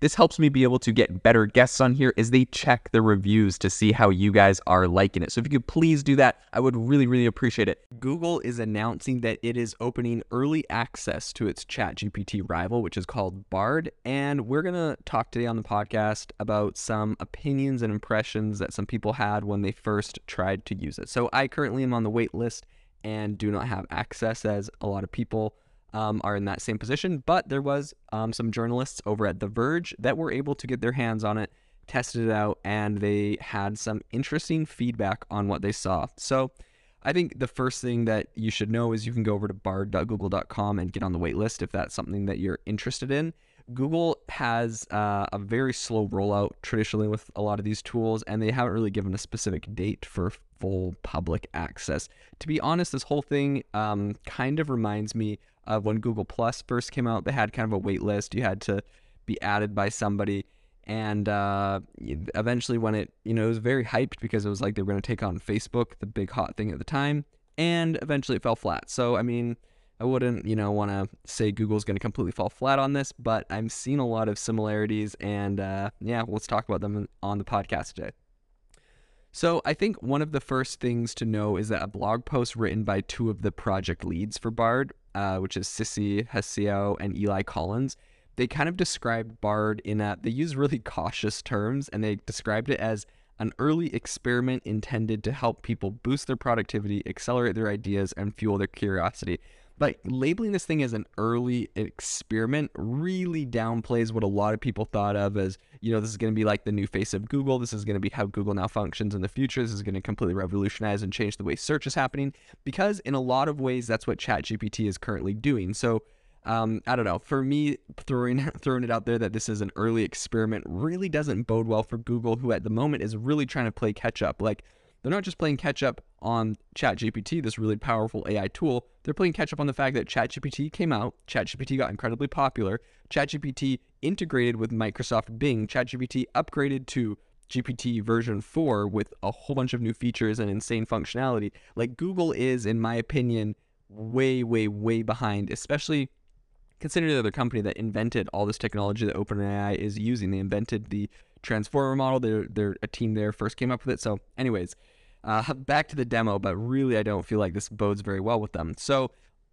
This helps me be able to get better guests on here as they check the reviews to see how you guys are liking it. So if you could please do that, I would really, really appreciate it. Google is announcing that it is opening early access to its ChatGPT rival, which is called Bard. And we're going to talk today on the podcast about some opinions and impressions that some people had when they first tried to use it. So I currently am on the wait list and do not have access as a lot of people um, are in that same position. But there was um, some journalists over at The Verge that were able to get their hands on it, tested it out, and they had some interesting feedback on what they saw. So I think the first thing that you should know is you can go over to bard.google.com and get on the waitlist if that's something that you're interested in. Google has uh, a very slow rollout traditionally with a lot of these tools, and they haven't really given a specific date for full public access. To be honest, this whole thing um, kind of reminds me of when Google Plus first came out. They had kind of a wait list. You had to be added by somebody. And uh, eventually, when it, you know, it was very hyped because it was like they were going to take on Facebook, the big hot thing at the time. And eventually it fell flat. So, I mean, I wouldn't, you know, want to say Google's going to completely fall flat on this, but I'm seeing a lot of similarities. And uh, yeah, let's talk about them on the podcast today. So, I think one of the first things to know is that a blog post written by two of the project leads for Bard, uh, which is Sissie Hsiao and Eli Collins, they kind of described Bard in a, they use really cautious terms and they described it as an early experiment intended to help people boost their productivity, accelerate their ideas, and fuel their curiosity. But labeling this thing as an early experiment really downplays what a lot of people thought of as, you know, this is going to be like the new face of Google. This is going to be how Google now functions in the future. This is going to completely revolutionize and change the way search is happening because in a lot of ways that's what ChatGPT is currently doing. So, um, I don't know. For me, throwing throwing it out there that this is an early experiment really doesn't bode well for Google, who at the moment is really trying to play catch up. Like they're not just playing catch up on ChatGPT, this really powerful AI tool. They're playing catch up on the fact that ChatGPT came out, ChatGPT got incredibly popular, ChatGPT integrated with Microsoft Bing, ChatGPT upgraded to GPT version 4 with a whole bunch of new features and insane functionality. Like Google is, in my opinion, way, way, way behind, especially considering they're the company that invented all this technology that OpenAI is using. They invented the transformer model. They're, they're a team there first came up with it. So, anyways, uh, back to the demo, but really, I don't feel like this bodes very well with them. So,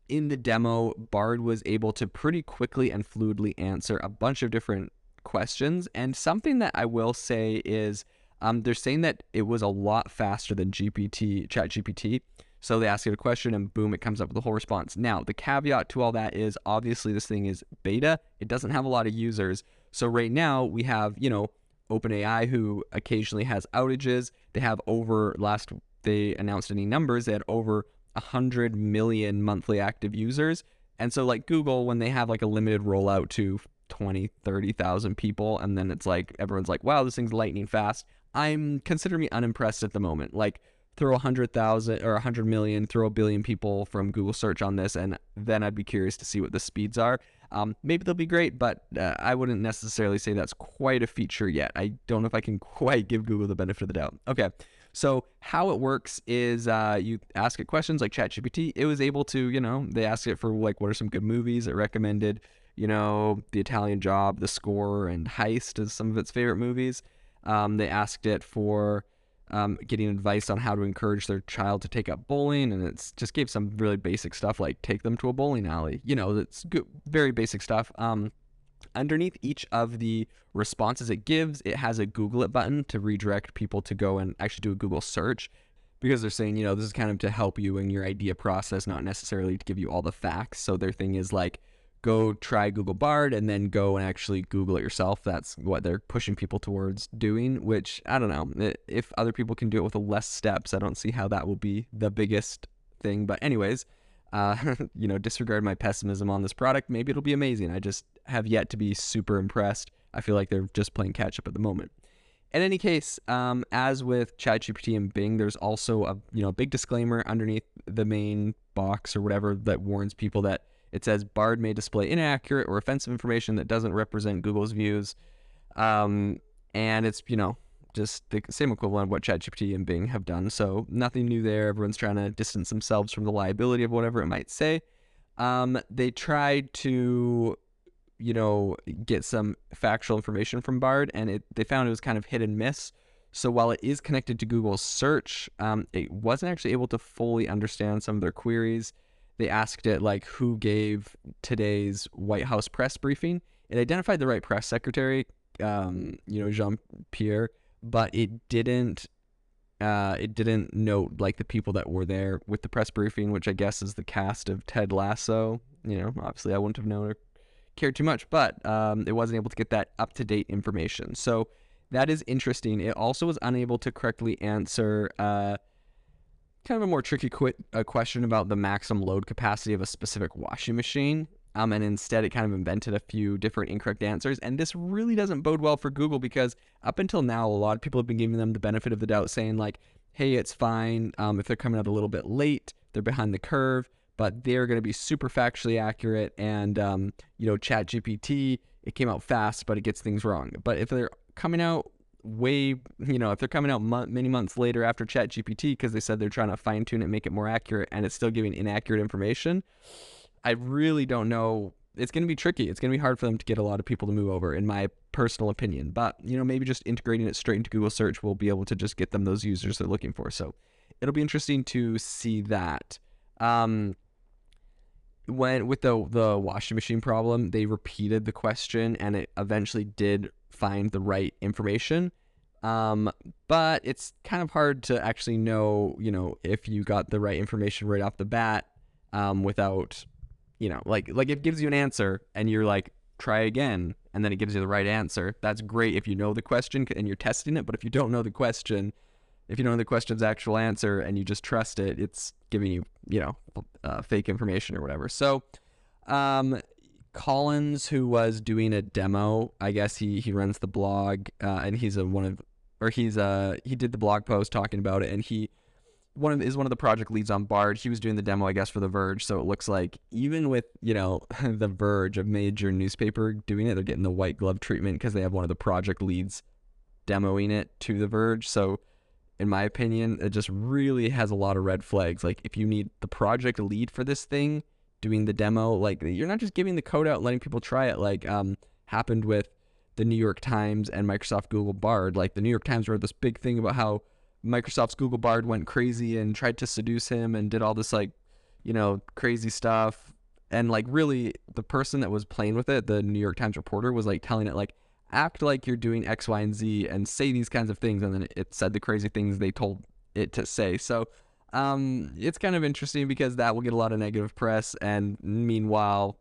in the demo, Bard was able to pretty quickly and fluidly answer a bunch of different questions. And something that I will say is um, they're saying that it was a lot faster than GPT, ChatGPT. So they ask it a question and boom, it comes up with a whole response. Now, the caveat to all that is obviously this thing is beta. It doesn't have a lot of users. So right now we have, you know, OpenAI, who occasionally has outages. They have over last they announced any numbers, they had over 100 million monthly active users. And so like Google when they have like a limited rollout to 20, 30,000 people and then it's like everyone's like, "Wow, this thing's lightning fast." I'm consider me unimpressed at the moment. Like throw a 100,000 or a 100 million, throw a billion people from Google search on this and then I'd be curious to see what the speeds are. Um, maybe they'll be great, but uh, I wouldn't necessarily say that's quite a feature yet. I don't know if I can quite give Google the benefit of the doubt. Okay, so how it works is uh, you ask it questions like ChatGPT. It was able to, you know, they asked it for like what are some good movies. It recommended, you know, The Italian Job, The Score, and Heist as some of its favorite movies. Um, they asked it for um, getting advice on how to encourage their child to take up bowling, and it's just gave some really basic stuff like take them to a bowling alley. You know, it's good, very basic stuff. Um, underneath each of the responses it gives, it has a Google it button to redirect people to go and actually do a Google search. because they're saying, you know, this is kind of to help you in your idea process, not necessarily to give you all the facts. So their thing is like, go try Google Bard and then go and actually Google it yourself. That's what they're pushing people towards doing, which I don't know. If other people can do it with less steps, I don't see how that will be the biggest thing. But, anyways, uh, you know, disregard my pessimism on this product. Maybe it'll be amazing. I just have yet to be super impressed. I feel like they're just playing catch up at the moment. In any case, um, as with ChatGPT and Bing, there's also a you know big disclaimer underneath the main box or whatever that warns people that it says Bard may display inaccurate or offensive information that doesn't represent Google's views, um, and it's you know just the same equivalent of what ChatGPT and Bing have done. So nothing new there. Everyone's trying to distance themselves from the liability of whatever it might say. Um, they tried to you know, get some factual information from Bard, and it, they found it was kind of hit and miss. So while it is connected to Google's search, um, it wasn't actually able to fully understand some of their queries. They asked it like who gave today's White House press briefing. It identified the right press secretary, um, you know, Jean Pierre, but it didn't. Uh, it didn't note like the people that were there with the press briefing, which I guess is the cast of Ted Lasso. You know, obviously I wouldn't have known or cared too much, but um, it wasn't able to get that up to date information. So that is interesting. It also was unable to correctly answer uh, kind of a more tricky qu- a question about the maximum load capacity of a specific washing machine. Um, and instead, it kind of invented a few different incorrect answers. And this really doesn't bode well for Google because up until now, a lot of people have been giving them the benefit of the doubt, saying, like, hey, it's fine. Um, if they're coming out a little bit late, they're behind the curve but they're going to be super factually accurate. And, um, you know, ChatGPT, it came out fast, but it gets things wrong. But if they're coming out way, you know, if they're coming out many months later after Chat GPT because they said they're trying to fine tune it, make it more accurate, and it's still giving inaccurate information, I really don't know. It's going to be tricky. It's going to be hard for them to get a lot of people to move over, in my personal opinion. But, you know, maybe just integrating it straight into Google search will be able to just get them those users they're looking for. So it'll be interesting to see that. Um, when with the the washing machine problem, they repeated the question and it eventually did find the right information. Um, but it's kind of hard to actually know, you know, if you got the right information right off the bat, um, without, you know, like like it gives you an answer and you're like, try again, and then it gives you the right answer. That's great if you know the question and you're testing it. But if you don't know the question, if you don't know the question's actual answer and you just trust it, it's giving you, you know, uh, fake information or whatever. So, um, Collins, who was doing a demo, I guess he he runs the blog, uh, and he's a one of, or he's uh he did the blog post talking about it, and he one of is one of the project leads on Bard. He was doing the demo, I guess, for The Verge. So it looks like even with you know The Verge, a major newspaper, doing it, they're getting the white glove treatment because they have one of the project leads demoing it to The Verge. So in my opinion, it just really has a lot of red flags. Like if you need the project lead for this thing doing the demo, like you're not just giving the code out letting people try it like um happened with the New York Times and Microsoft Google Bard. Like the New York Times wrote this big thing about how Microsoft's Google Bard went crazy and tried to seduce him and did all this like, you know, crazy stuff. And like really the person that was playing with it, the New York Times reporter was like telling it like act like you're doing X, Y, and Z and say these kinds of things. And then it said the crazy things they told it to say. So um, it's kind of interesting because that will get a lot of negative press. And meanwhile,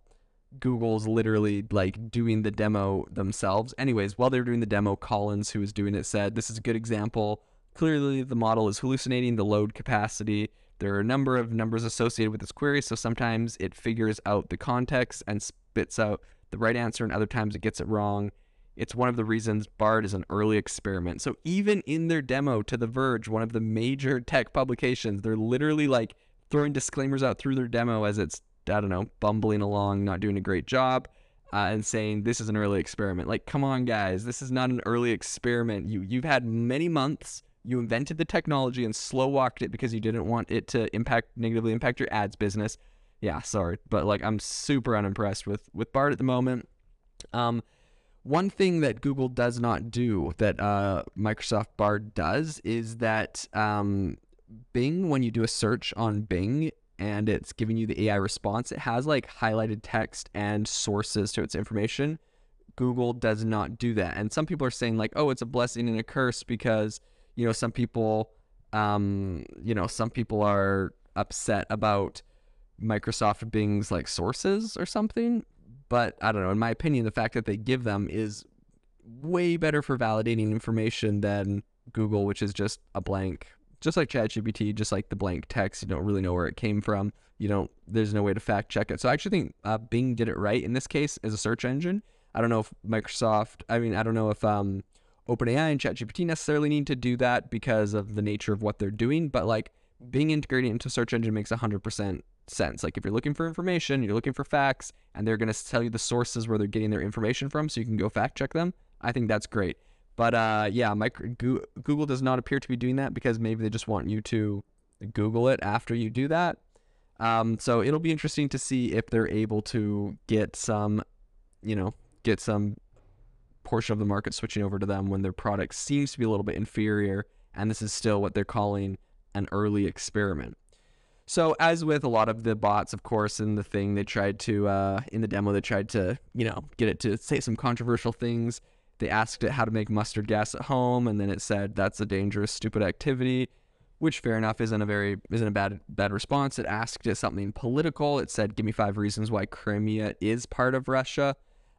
Google's literally like doing the demo themselves. Anyways, while they're doing the demo, Collins, who was doing it, said, This is a good example. Clearly, the model is hallucinating the load capacity. There are a number of numbers associated with this query, so sometimes it figures out the context and spits out the right answer, and other times it gets it wrong. It's one of the reasons Bard is an early experiment. So even in their demo to The Verge, one of the major tech publications, they're literally like throwing disclaimers out through their demo as it's I don't know, bumbling along, not doing a great job, uh, and saying this is an early experiment. Like, come on, guys, this is not an early experiment. You you've had many months. You invented the technology and slow walked it because you didn't want it to impact negatively impact your ads business. Yeah, sorry, but like I'm super unimpressed with with Bard at the moment. Um, one thing that Google does not do that uh, Microsoft Bard does is that um, Bing, when you do a search on Bing and it's giving you the AI response, it has like highlighted text and sources to its information. Google does not do that. And some people are saying, like, oh, it's a blessing and a curse because, you know, some people um, you know, some people are upset about Microsoft Bing's like sources or something. But I don't know. In my opinion, the fact that they give them is way better for validating information than Google, which is just a blank, just like ChatGPT, just like the blank text. You don't really know where it came from. You don't. There's no way to fact check it. So I actually think uh, Bing did it right in this case as a search engine. I don't know if Microsoft. I mean, I don't know if um, OpenAI and ChatGPT necessarily need to do that because of the nature of what they're doing. But like Bing integrated into search engine makes 100% sense. Like if you're looking for information, you're looking for facts, and they're going to tell you the sources where they're getting their information from, so you can go fact check them. I think that's great. But uh, yeah, Google does not appear to be doing that because maybe they just want you to Google it after you do that. Um, so it'll be interesting to see if they're able to get some, you know, get some portion of the market switching over to them when their product seems to be a little bit inferior, and this is still what they're calling an early experiment. So, as with a lot of the bots, of course, in the thing, they tried to, uh, in the demo, they tried to, you know, get it to say some controversial things. They asked it how to make mustard gas at home, and then it said that's a dangerous, stupid activity, which fair enough isn't a very isn't a bad bad response. It asked it something political. It said, "Give me five reasons why Crimea is part of Russia."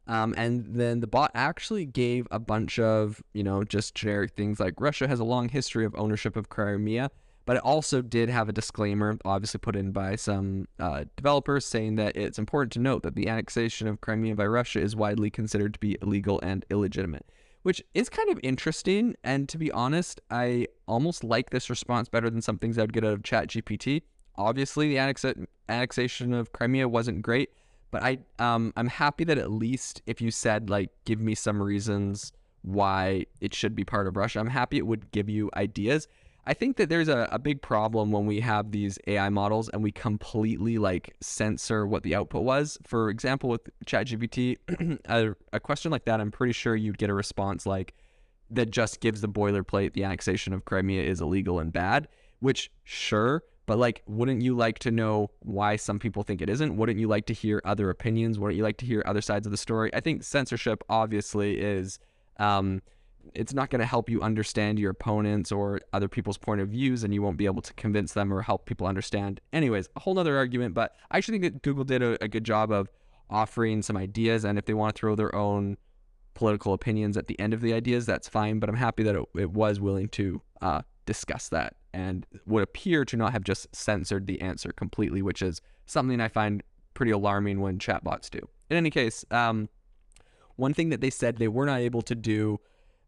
Um, and then the bot actually gave a bunch of, you know, just generic things like Russia has a long history of ownership of Crimea but it also did have a disclaimer, obviously put in by some uh, developers, saying that it's important to note that the annexation of Crimea by Russia is widely considered to be illegal and illegitimate, which is kind of interesting. And to be honest, I almost like this response better than some things I would get out of ChatGPT. Obviously, the annex- annexation of Crimea wasn't great, but I um, I'm happy that at least if you said like, give me some reasons why it should be part of Russia, I'm happy it would give you ideas I think that there's a, a big problem when we have these AI models and we completely like censor what the output was. For example, with ChatGPT, a, a question like that, I'm pretty sure you'd get a response like that just gives the boilerplate the annexation of Crimea is illegal and bad, which sure, but like, wouldn't you like to know why some people think it isn't? Wouldn't you like to hear other opinions? Wouldn't you like to hear other sides of the story? I think censorship obviously is. Um, it's not going to help you understand your opponents or other people's point of views and you won't be able to convince them or help people understand. Anyways a whole nother argument but i actually think that google did a, a good job of offering some ideas and if they want to throw their own political opinions at the end of the ideas that's fine but i'm happy that it, it was willing to uh, discuss that and would appear to not have just censored the answer completely which is something i find pretty alarming when chatbots do. In any case um, one thing that they said they were not able to do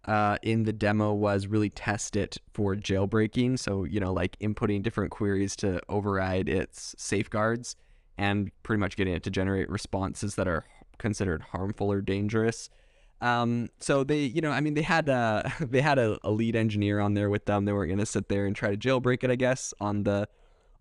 uh, in the demo was really test it for jailbreaking. So, you know, like inputting different queries to override its safeguards and pretty much getting it to generate responses that are considered harmful or dangerous. Um, so they, you know, I mean, they had a they had a, a lead engineer on there with them. They weren't going to sit there and try to jailbreak it, I guess, on the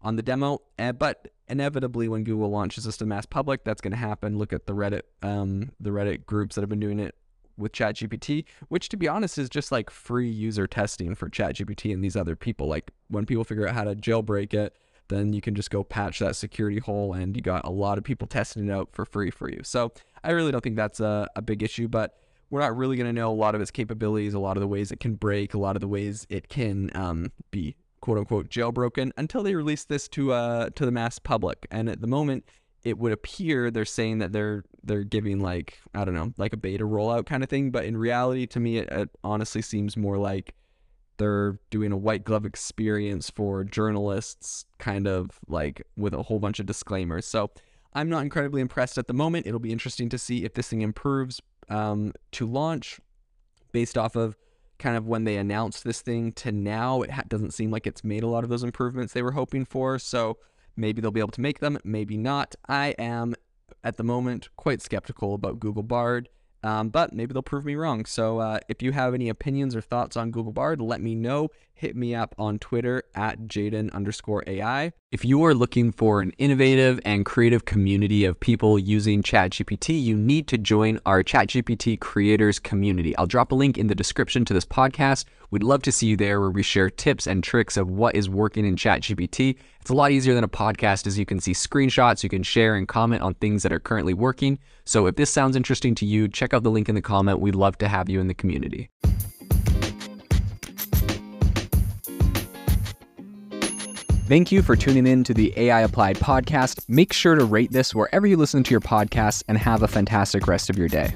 on the demo. Uh, but inevitably, when Google launches this to mass public, that's going to happen. Look at the Reddit, um, the Reddit groups that have been doing it with ChatGPT, which to be honest is just like free user testing for ChatGPT and these other people. Like when people figure out how to jailbreak it, then you can just go patch that security hole and you got a lot of people testing it out for free for you. So I really don't think that's a, a big issue, but we're not really going to know a lot of its capabilities, a lot of the ways it can break, a lot of the ways it can um, be quote unquote jailbroken until they release this to uh to the mass public. And at the moment, it would appear they're saying that they're they're giving like I don't know like a beta rollout kind of thing, but in reality, to me, it, it honestly seems more like they're doing a white glove experience for journalists, kind of like with a whole bunch of disclaimers. So I'm not incredibly impressed at the moment. It'll be interesting to see if this thing improves um, to launch based off of kind of when they announced this thing to now. It ha- doesn't seem like it's made a lot of those improvements they were hoping for. So Maybe they'll be able to make them, maybe not. I am, at the moment, quite skeptical about Google Bard. Um, but maybe they'll prove me wrong. So uh, if you have any opinions or thoughts on Google Bard, let me know. Hit me up on Twitter at Jaeden underscore AI. If you are looking for an innovative and creative community of people using ChatGPT, you need to join our ChatGPT creators community. I'll drop a link in the description to this podcast. We'd love to see you there where we share tips and tricks of what is working in ChatGPT. It's a lot easier than a podcast as you can see screenshots, you can share and comment on things that are currently working. So if this sounds interesting to you, out the link in the comment. We'd love to have you in the community. Thank you for tuning in to the AI Applied podcast. Make sure to rate this wherever you listen to your podcasts and have a fantastic rest of your day.